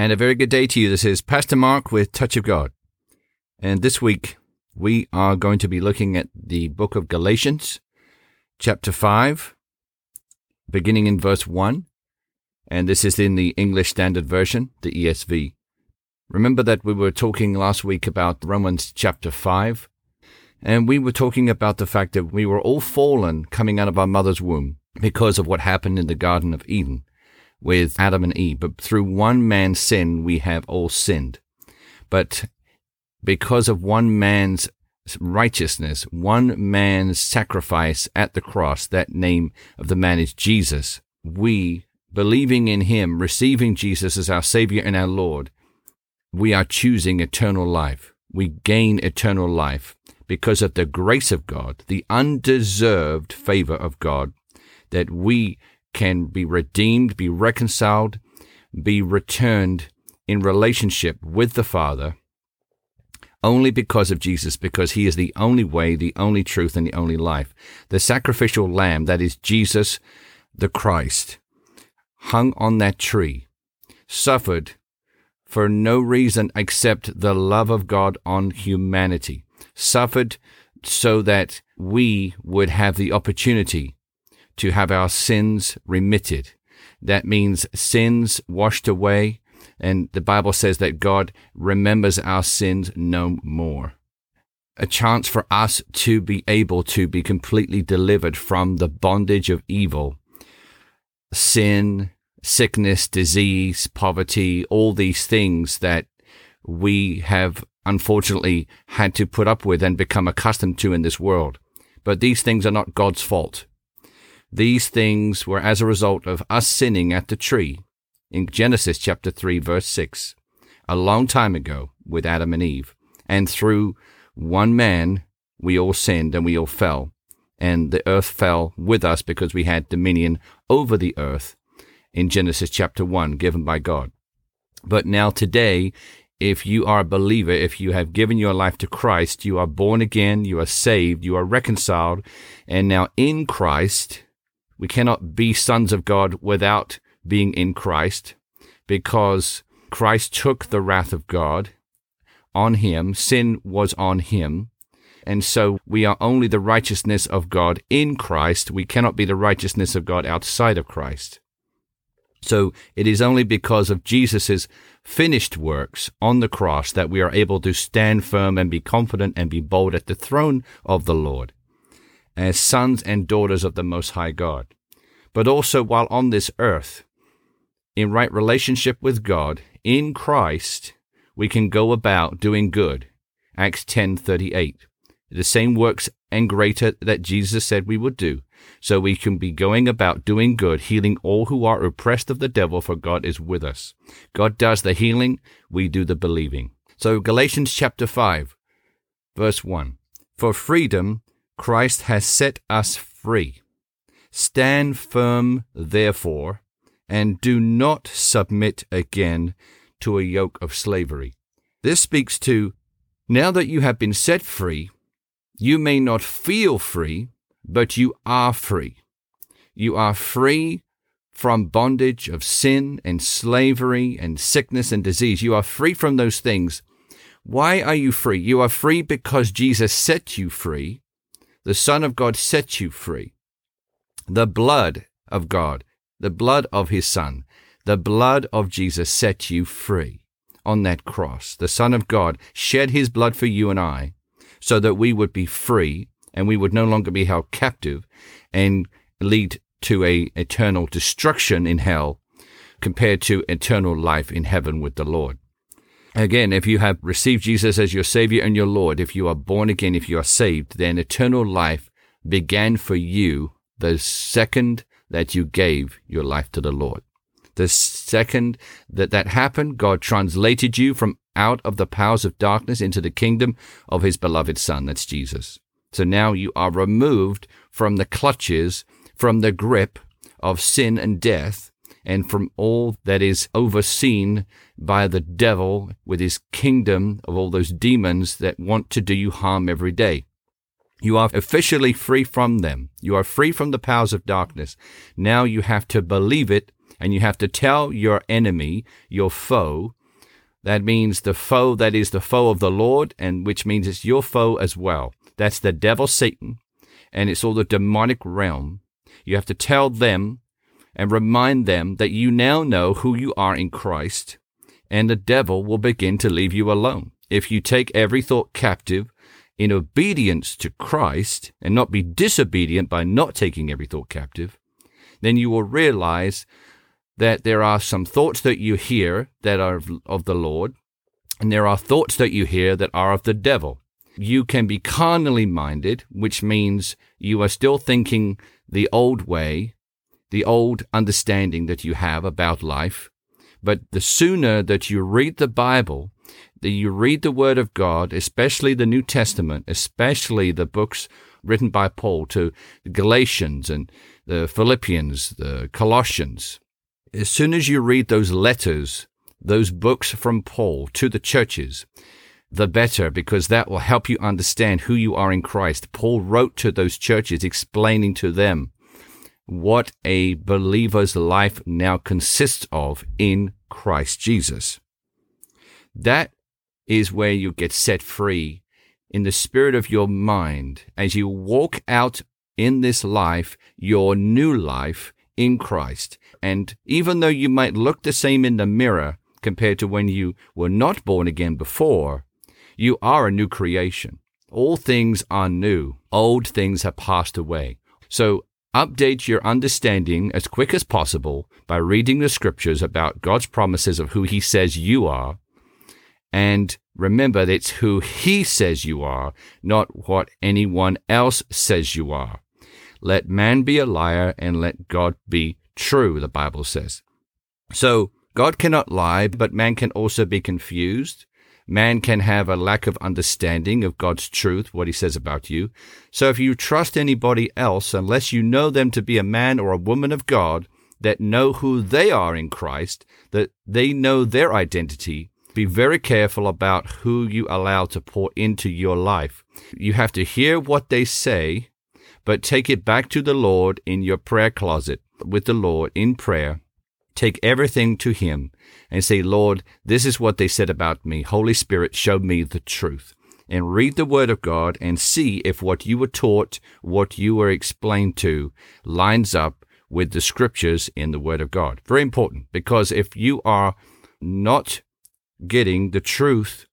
And a very good day to you. This is Pastor Mark with Touch of God. And this week we are going to be looking at the book of Galatians, chapter 5, beginning in verse 1. And this is in the English Standard Version, the ESV. Remember that we were talking last week about Romans chapter 5, and we were talking about the fact that we were all fallen coming out of our mother's womb because of what happened in the Garden of Eden with Adam and Eve. But through one man's sin, we have all sinned. But because of one man's righteousness, one man's sacrifice at the cross, that name of the man is Jesus, we, believing in him, receiving Jesus as our Savior and our Lord, we are choosing eternal life. We gain eternal life because of the grace of God, the undeserved favor of God, that we can be redeemed, be reconciled, be returned in relationship with the Father only because of Jesus, because he is the only way, the only truth, and the only life. The sacrificial lamb, that is Jesus the Christ, hung on that tree, suffered for no reason except the love of God on humanity, suffered so that we would have the opportunity to have our sins remitted. That means sins washed away. And the Bible says that God remembers our sins no more. A chance for us to be able to be completely delivered from the bondage of evil, sin, sickness, disease, poverty, all these things that we have unfortunately had to put up with and become accustomed to in this world. But these things are not God's fault. These things were as a result of us sinning at the tree in Genesis chapter 3 verse 6, a long time ago with Adam and Eve. And through one man, we all sinned and we all fell. And the earth fell with us because we had dominion over the earth in Genesis chapter 1 given by God. But now today, if you are a believer, if you have given your life to Christ, you are born again, you are saved, you are reconciled, and now in Christ, we cannot be sons of God without being in Christ because Christ took the wrath of God on him. Sin was on him. And so we are only the righteousness of God in Christ. We cannot be the righteousness of God outside of Christ. So it is only because of Jesus' finished works on the cross that we are able to stand firm and be confident and be bold at the throne of the Lord as sons and daughters of the Most High God. But also while on this earth, in right relationship with God, in Christ, we can go about doing good. Acts 10:38. The same works and greater that Jesus said we would do. So we can be going about doing good, healing all who are oppressed of the devil, for God is with us. God does the healing, we do the believing. So Galatians chapter 5, verse 1. For freedom, Christ has set us free. Stand firm, therefore, and do not submit again to a yoke of slavery. This speaks to now that you have been set free, you may not feel free, but you are free. You are free from bondage of sin and slavery and sickness and disease. You are free from those things. Why are you free? You are free because Jesus set you free the Son of God set you free. The blood of God, the blood of His Son, the blood of Jesus set you free on that cross. The Son of God shed His blood for you and I so that we would be free and we would no longer be held captive and lead to a eternal destruction in hell compared to eternal life in heaven with the Lord. Again, if you have received Jesus as your Savior and your Lord, if you are born again, if you are saved, then eternal life began for you the second that you gave your life to the Lord. The second that that happened, God translated you from out of the powers of darkness into the kingdom of his beloved Son. That's Jesus. So now you are removed from the clutches, from the grip of sin and death, and from all that is overseen by the devil with his kingdom of all those demons that want to do you harm every day. You are officially free from them. You are free from the powers of darkness. Now you have to believe it And you have to tell your enemy, your foe, that means the foe that is the foe of the Lord, and which means it's your foe as well. That's the devil, Satan, and it's all the demonic realm. You have to tell them and remind them that you now know who you are in Christ, and the devil will begin to leave you alone. If you take every thought captive in obedience to Christ and not be disobedient by not taking every thought captive, then you will realize that there are some thoughts that you hear that are of the Lord, and there are thoughts that you hear that are of the devil. You can be carnally minded, which means you are still thinking the old way, the old understanding that you have about life. But the sooner that you read the Bible, that you read the Word of God, especially the New Testament, especially the books written by Paul to Galatians and the Philippians, the Colossians, as soon as you read those letters, those books from Paul to the churches, the better, because that will help you understand who you are in Christ. Paul wrote to those churches explaining to them what a believer's life now consists of in Christ Jesus. That is where you get set free in the spirit of your mind as you walk out in this life, your new life in Christ. And even though you might look the same in the mirror compared to when you were not born again before, you are a new creation. All things are new. Old things have passed away. So Update your understanding as quick as possible by reading the scriptures about God's promises of who He says you are. And remember that it's who He says you are, not what anyone else says you are. Let man be a liar and let God be true, the Bible says. So God cannot lie, but man can also be confused. Man can have a lack of understanding of God's truth, what he says about you. So if you trust anybody else, unless you know them to be a man or a woman of God that know who they are in Christ, that they know their identity, be very careful about who you allow to pour into your life. You have to hear what they say, but take it back to the Lord in your prayer closet with the Lord in prayer take everything to Him and say, Lord, this is what they said about me. Holy Spirit, show me the truth. And read the Word of God and see if what you were taught, what you were explained to, lines up with the scriptures in the Word of God. Very important because if you are not getting the truth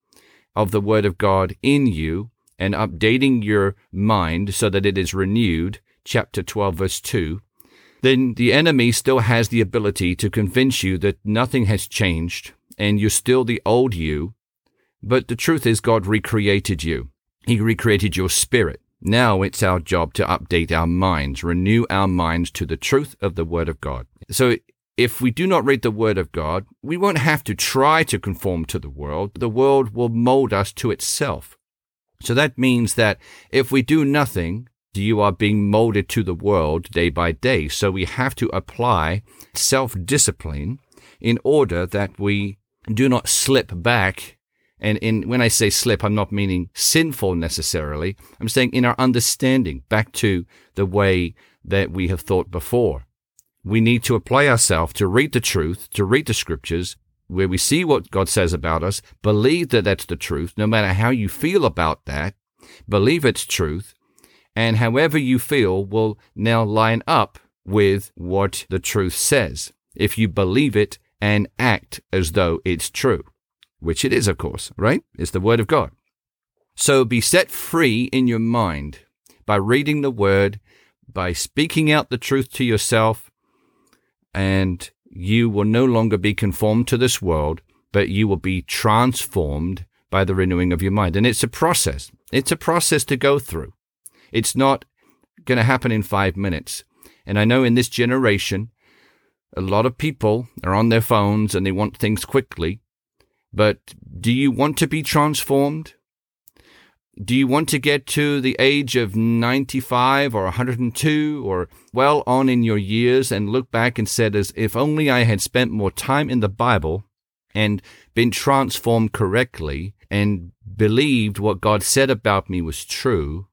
of the Word of God in you and updating your mind so that it is renewed, chapter 12, verse 2, then the enemy still has the ability to convince you that nothing has changed and you're still the old you. But the truth is, God recreated you. He recreated your spirit. Now it's our job to update our minds, renew our minds to the truth of the Word of God. So if we do not read the Word of God, we won't have to try to conform to the world. The world will mold us to itself. So that means that if we do nothing, you are being molded to the world day by day. So we have to apply self discipline in order that we do not slip back. And in, when I say slip, I'm not meaning sinful necessarily. I'm saying in our understanding back to the way that we have thought before. We need to apply ourselves to read the truth, to read the scriptures, where we see what God says about us, believe that that's the truth, no matter how you feel about that, believe it's truth, and however you feel will now line up with what the truth says if you believe it and act as though it's true, which it is, of course, right? It's the Word of God. So be set free in your mind by reading the Word, by speaking out the truth to yourself, and you will no longer be conformed to this world, but you will be transformed by the renewing of your mind. And it's a process. It's a process to go through. It's not going to happen in five minutes. And I know in this generation, a lot of people are on their phones and they want things quickly. But do you want to be transformed? Do you want to get to the age of 95 or 102 or well on in your years and look back and said, as if only I had spent more time in the Bible and been transformed correctly and believed what God said about me was true,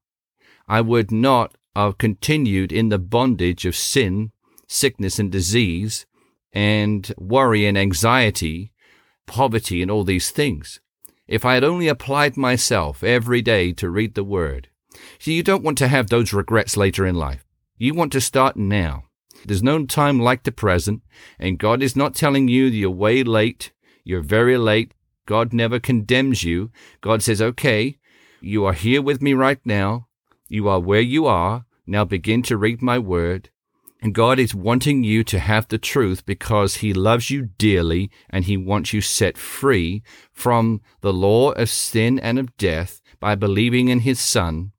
I would not have continued in the bondage of sin, sickness, and disease, and worry and anxiety, poverty, and all these things. If I had only applied myself every day to read the Word. See, you don't want to have those regrets later in life. You want to start now. There's no time like the present, and God is not telling you you're way late. You're very late. God never condemns you. God says, okay, you are here with me right now. You are where you are. Now begin to read my word. And God is wanting you to have the truth because He loves you dearly and He wants you set free from the law of sin and of death by believing in His Son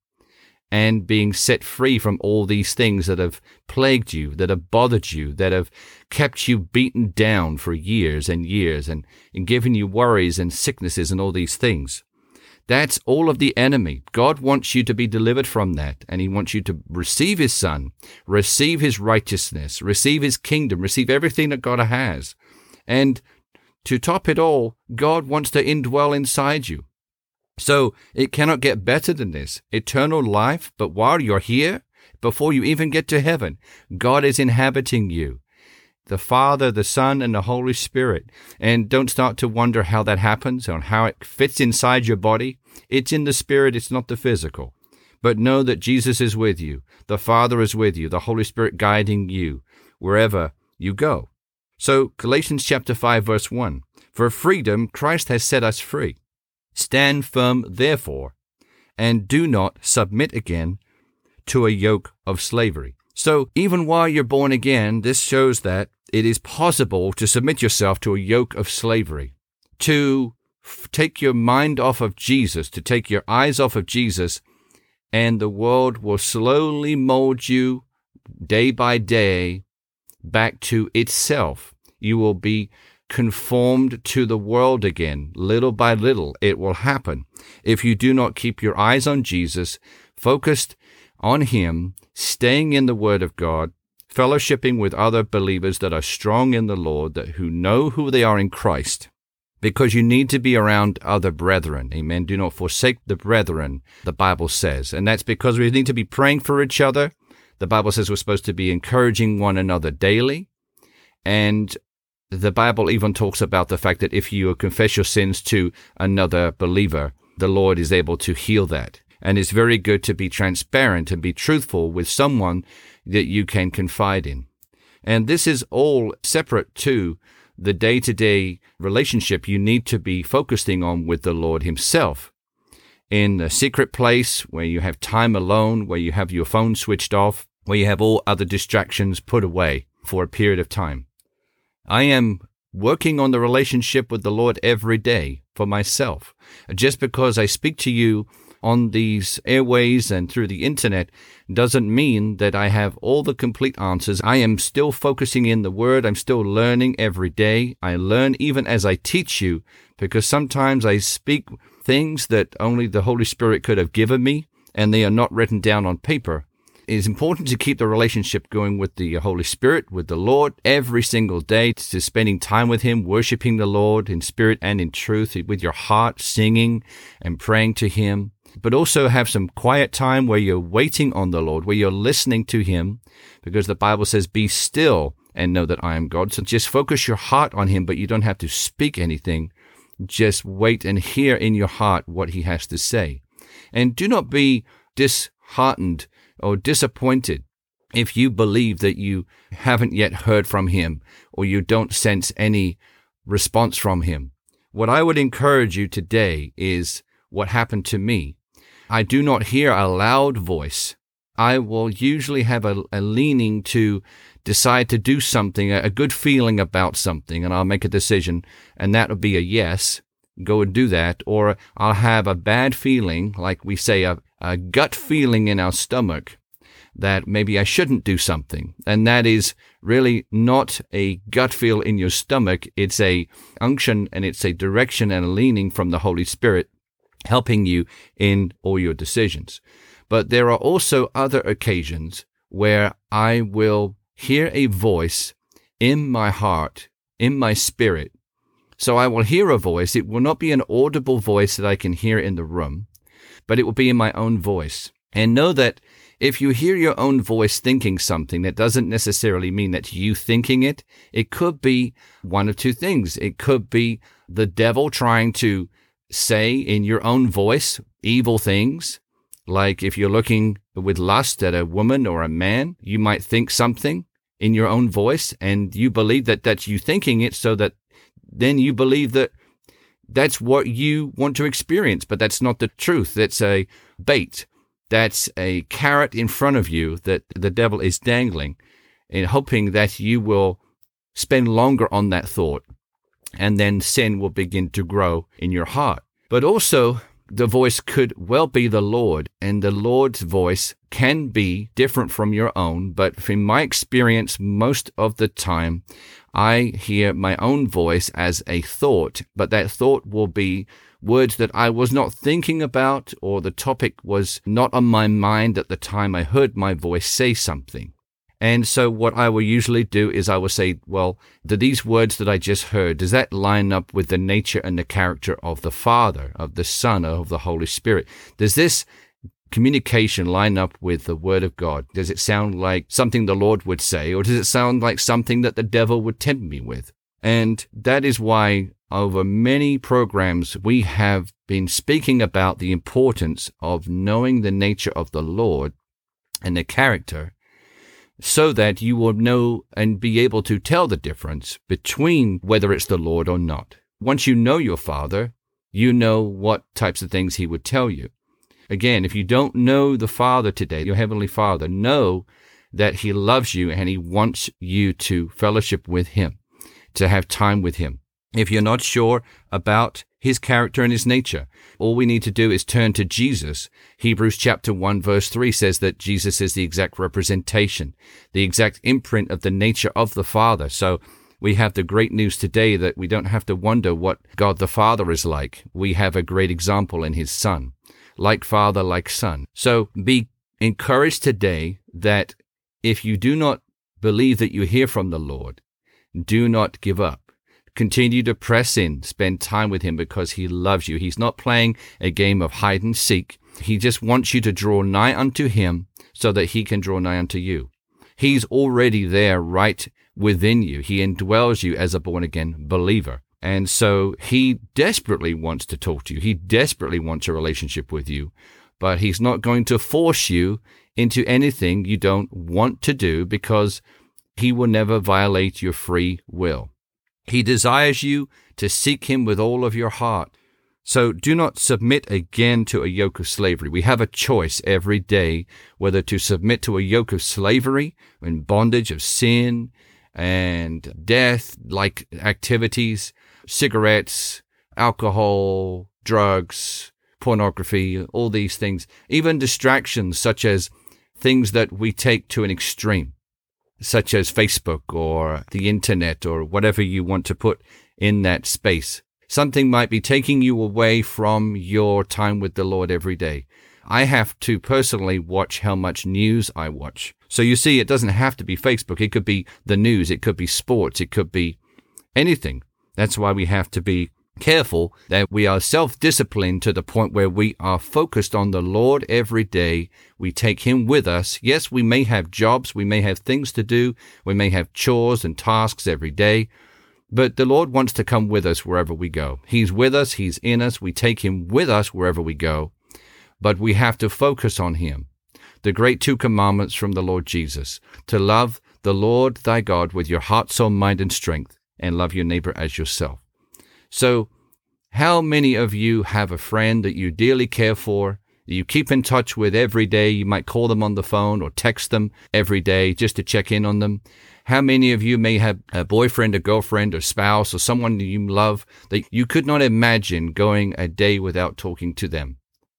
and being set free from all these things that have plagued you, that have bothered you, that have kept you beaten down for years and years and, and given you worries and sicknesses and all these things. That's all of the enemy. God wants you to be delivered from that, and He wants you to receive His Son, receive His righteousness, receive His kingdom, receive everything that God has. And to top it all, God wants to indwell inside you. So it cannot get better than this. Eternal life, but while you're here, before you even get to heaven, God is inhabiting you the Father, the Son, and the Holy Spirit. And don't start to wonder how that happens and how it fits inside your body. It's in the spirit, it's not the physical. But know that Jesus is with you, the Father is with you, the Holy Spirit guiding you wherever you go. So, Galatians chapter 5, verse 1 For freedom, Christ has set us free. Stand firm, therefore, and do not submit again to a yoke of slavery. So, even while you're born again, this shows that it is possible to submit yourself to a yoke of slavery, to f- take your mind off of Jesus, to take your eyes off of Jesus, and the world will slowly mold you day by day back to itself. You will be conformed to the world again. Little by little, it will happen. If you do not keep your eyes on Jesus, focused on Him, staying in the Word of God, fellowshipping with other believers that are strong in the Lord, that who know who they are in Christ, because you need to be around other brethren. Amen. Do not forsake the brethren, the Bible says. And that's because we need to be praying for each other. The Bible says we're supposed to be encouraging one another daily. And the Bible even talks about the fact that if you confess your sins to another believer, the Lord is able to heal that. And it's very good to be transparent and be truthful with someone that you can confide in. And this is all separate to the day to day relationship you need to be focusing on with the Lord Himself. In a secret place where you have time alone, where you have your phone switched off, where you have all other distractions put away for a period of time. I am working on the relationship with the Lord every day for myself. Just because I speak to you on these airways and through the internet doesn't mean that I have all the complete answers. I am still focusing in the Word. I'm still learning every day. I learn even as I teach you because sometimes I speak things that only the Holy Spirit could have given me and they are not written down on paper. It is important to keep the relationship going with the Holy Spirit, with the Lord, every single day, to spending time with Him, worshiping the Lord in spirit and in truth, with your heart, singing and praying to Him but also have some quiet time where you're waiting on the Lord, where you're listening to Him, because the Bible says, be still and know that I am God. So just focus your heart on Him, but you don't have to speak anything. Just wait and hear in your heart what He has to say. And do not be disheartened or disappointed if you believe that you haven't yet heard from Him or you don't sense any response from Him. What I would encourage you today is what happened to me. I do not hear a loud voice. I will usually have a, a leaning to decide to do something, a, a good feeling about something, and I'll make a decision, and that will be a yes, go and do that. Or I'll have a bad feeling, like we say, a, a gut feeling in our stomach that maybe I shouldn't do something. And that is really not a gut feel in your stomach. It's a unction and it's a direction and a leaning from the Holy Spirit helping you in all your decisions. But there are also other occasions where I will hear a voice in my heart, in my spirit. So I will hear a voice. It will not be an audible voice that I can hear in the room, but it will be in my own voice. And know that if you hear your own voice thinking something, that doesn't necessarily mean that you thinking it. It could be one of two things. It could be the devil trying to say in your own voice evil things. Like if you're looking with lust at a woman or a man, you might think something in your own voice and you believe that that's you thinking it so that then you believe that that's what you want to experience, but that's not the truth. That's a bait. That's a carrot in front of you that the devil is dangling in hoping that you will spend longer on that thought and then sin will begin to grow in your heart. But also, the voice could well be the Lord, and the Lord's voice can be different from your own. But from my experience, most of the time, I hear my own voice as a thought, but that thought will be words that I was not thinking about, or the topic was not on my mind at the time I heard my voice say something. And so what I will usually do is I will say, well, do these words that I just heard, does that line up with the nature and the character of the Father, of the Son, of the Holy Spirit? Does this communication line up with the Word of God? Does it sound like something the Lord would say, or does it sound like something that the devil would tempt me with? And that is why over many programs we have been speaking about the importance of knowing the nature of the Lord and the character so that you will know and be able to tell the difference between whether it's the Lord or not. Once you know your Father, you know what types of things He would tell you. Again, if you don't know the Father today, your Heavenly Father, know that He loves you and He wants you to fellowship with Him, to have time with Him. If you're not sure about his character and his nature. All we need to do is turn to Jesus. Hebrews chapter 1 verse 3 says that Jesus is the exact representation, the exact imprint of the nature of the Father. So we have the great news today that we don't have to wonder what God the Father is like. We have a great example in his Son. Like Father, like Son. So be encouraged today that if you do not believe that you hear from the Lord, do not give up Continue to press in, spend time with him because he loves you. He's not playing a game of hide and seek. He just wants you to draw nigh unto him so that he can draw nigh unto you. He's already there right within you. He indwells you as a born again believer. And so he desperately wants to talk to you. He desperately wants a relationship with you, but he's not going to force you into anything you don't want to do because he will never violate your free will. He desires you to seek him with all of your heart. So do not submit again to a yoke of slavery. We have a choice every day whether to submit to a yoke of slavery and bondage of sin and death like activities, cigarettes, alcohol, drugs, pornography, all these things, even distractions such as things that we take to an extreme such as Facebook or the internet or whatever you want to put in that space. Something might be taking you away from your time with the Lord every day. I have to personally watch how much news I watch. So you see, it doesn't have to be Facebook. It could be the news. It could be sports. It could be anything. That's why we have to be careful that we are self-disciplined to the point where we are focused on the Lord every day. We take Him with us. Yes, we may have jobs. We may have things to do. We may have chores and tasks every day. But the Lord wants to come with us wherever we go. He's with us. He's in us. We take Him with us wherever we go. But we have to focus on Him. The great two commandments from the Lord Jesus to love the Lord thy God with your heart, soul, mind, and strength, and love your neighbor as yourself. So, how many of you have a friend that you dearly care for, that you keep in touch with every day? You might call them on the phone or text them every day just to check in on them. How many of you may have a boyfriend, a girlfriend, or spouse, or someone you love that you could not imagine going a day without talking to them?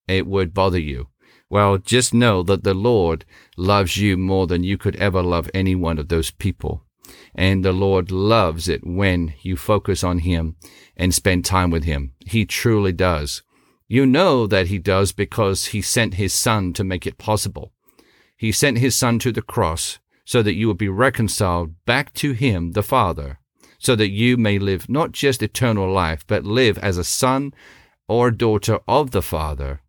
It would bother you. Well, just know that the Lord loves you more than you could ever love any one of those people. And the Lord loves it when you focus on Him and spend time with Him. He truly does. You know that He does because He sent His Son to make it possible. He sent His Son to the cross so that you will be reconciled back to Him, the Father, so that you may live not just eternal life, but live as a son or daughter of the Father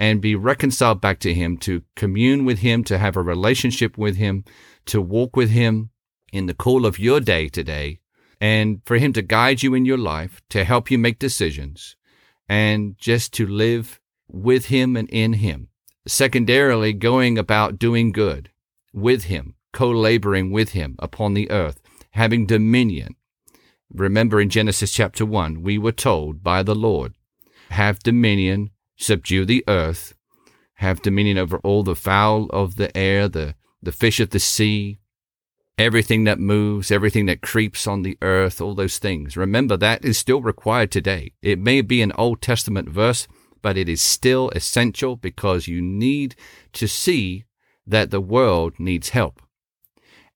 and be reconciled back to Him, to commune with Him, to have a relationship with Him, to walk with Him in the call of your day today, and for Him to guide you in your life, to help you make decisions, and just to live with Him and in Him. Secondarily, going about doing good with Him, co laboring with Him upon the earth, having dominion. Remember in Genesis chapter 1, we were told by the Lord, have dominion, subdue the earth, have dominion over all the fowl of the air, the, the fish of the sea, everything that moves, everything that creeps on the earth, all those things. Remember, that is still required today. It may be an Old Testament verse, but it is still essential because you need to see that the world needs help.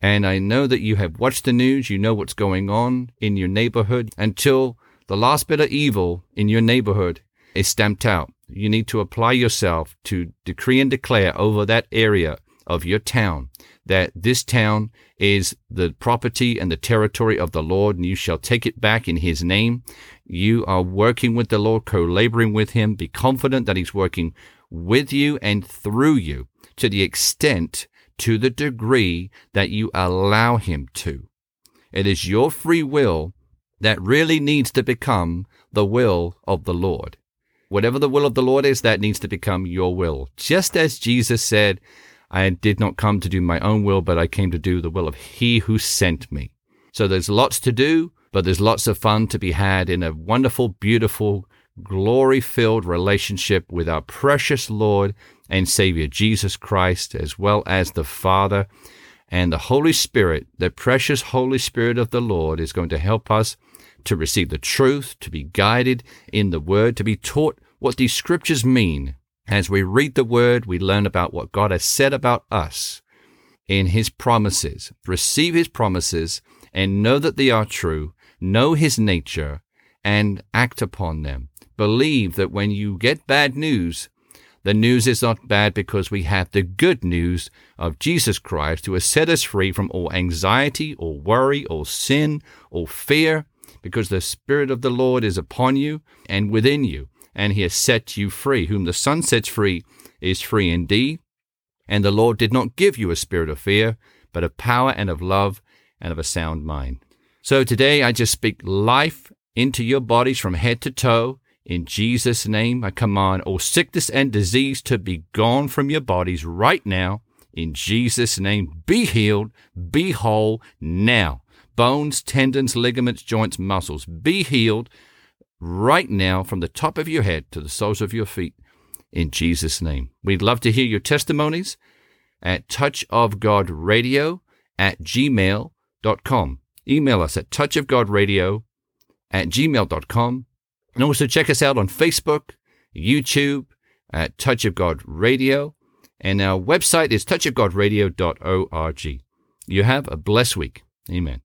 And I know that you have watched the news, you know what's going on in your neighborhood until the last bit of evil in your neighborhood is stamped out. You need to apply yourself to decree and declare over that area of your town that this town is the property and the territory of the Lord, and you shall take it back in his name. You are working with the Lord, co laboring with him. Be confident that he's working with you and through you to the extent, to the degree that you allow him to. It is your free will that really needs to become the will of the Lord. Whatever the will of the Lord is, that needs to become your will. Just as Jesus said, I did not come to do my own will, but I came to do the will of He who sent me. So there's lots to do, but there's lots of fun to be had in a wonderful, beautiful, glory filled relationship with our precious Lord and Savior Jesus Christ, as well as the Father and the Holy Spirit. The precious Holy Spirit of the Lord is going to help us to receive the truth, to be guided in the Word, to be taught what these scriptures mean. As we read the word, we learn about what God has said about us in his promises. Receive his promises and know that they are true. Know his nature and act upon them. Believe that when you get bad news, the news is not bad because we have the good news of Jesus Christ who has set us free from all anxiety or worry or sin or fear because the Spirit of the Lord is upon you and within you and he has set you free. Whom the Son sets free is free indeed. And the Lord did not give you a spirit of fear, but of power and of love and of a sound mind. So today I just speak life into your bodies from head to toe. In Jesus' name, I command all sickness and disease to be gone from your bodies right now. In Jesus' name, be healed, be whole now. Bones, tendons, ligaments, joints, muscles, be healed right now from the top of your head to the soles of your feet in Jesus' name. We'd love to hear your testimonies at touchofgodradio at gmail.com. Email us at touchofgodradio at gmail.com. And also check us out on Facebook, YouTube at Touch of God Radio. And our website is touchofgodradio.org. You have a blessed week. Amen.